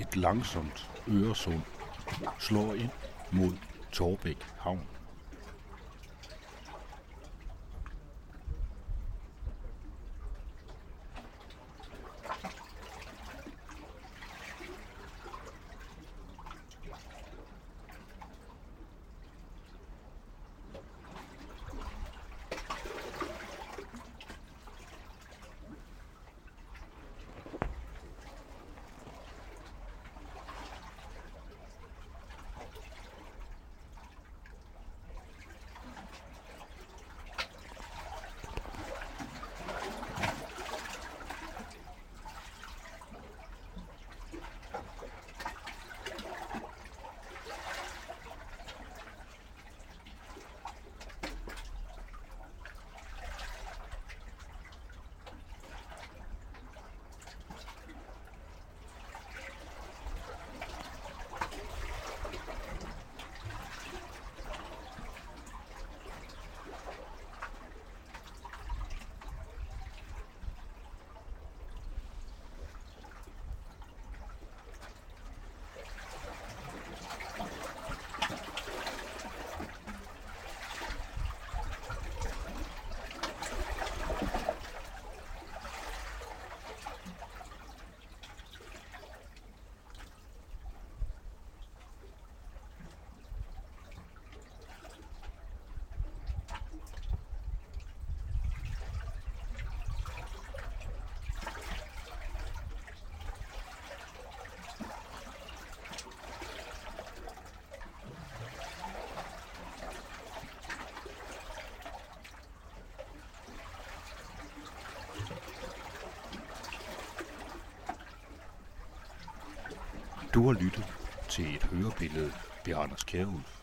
Et langsomt Øresund slår ind mod Torbæk Havn. Du har lyttet til et hørebillede ved Anders Kjærhulf.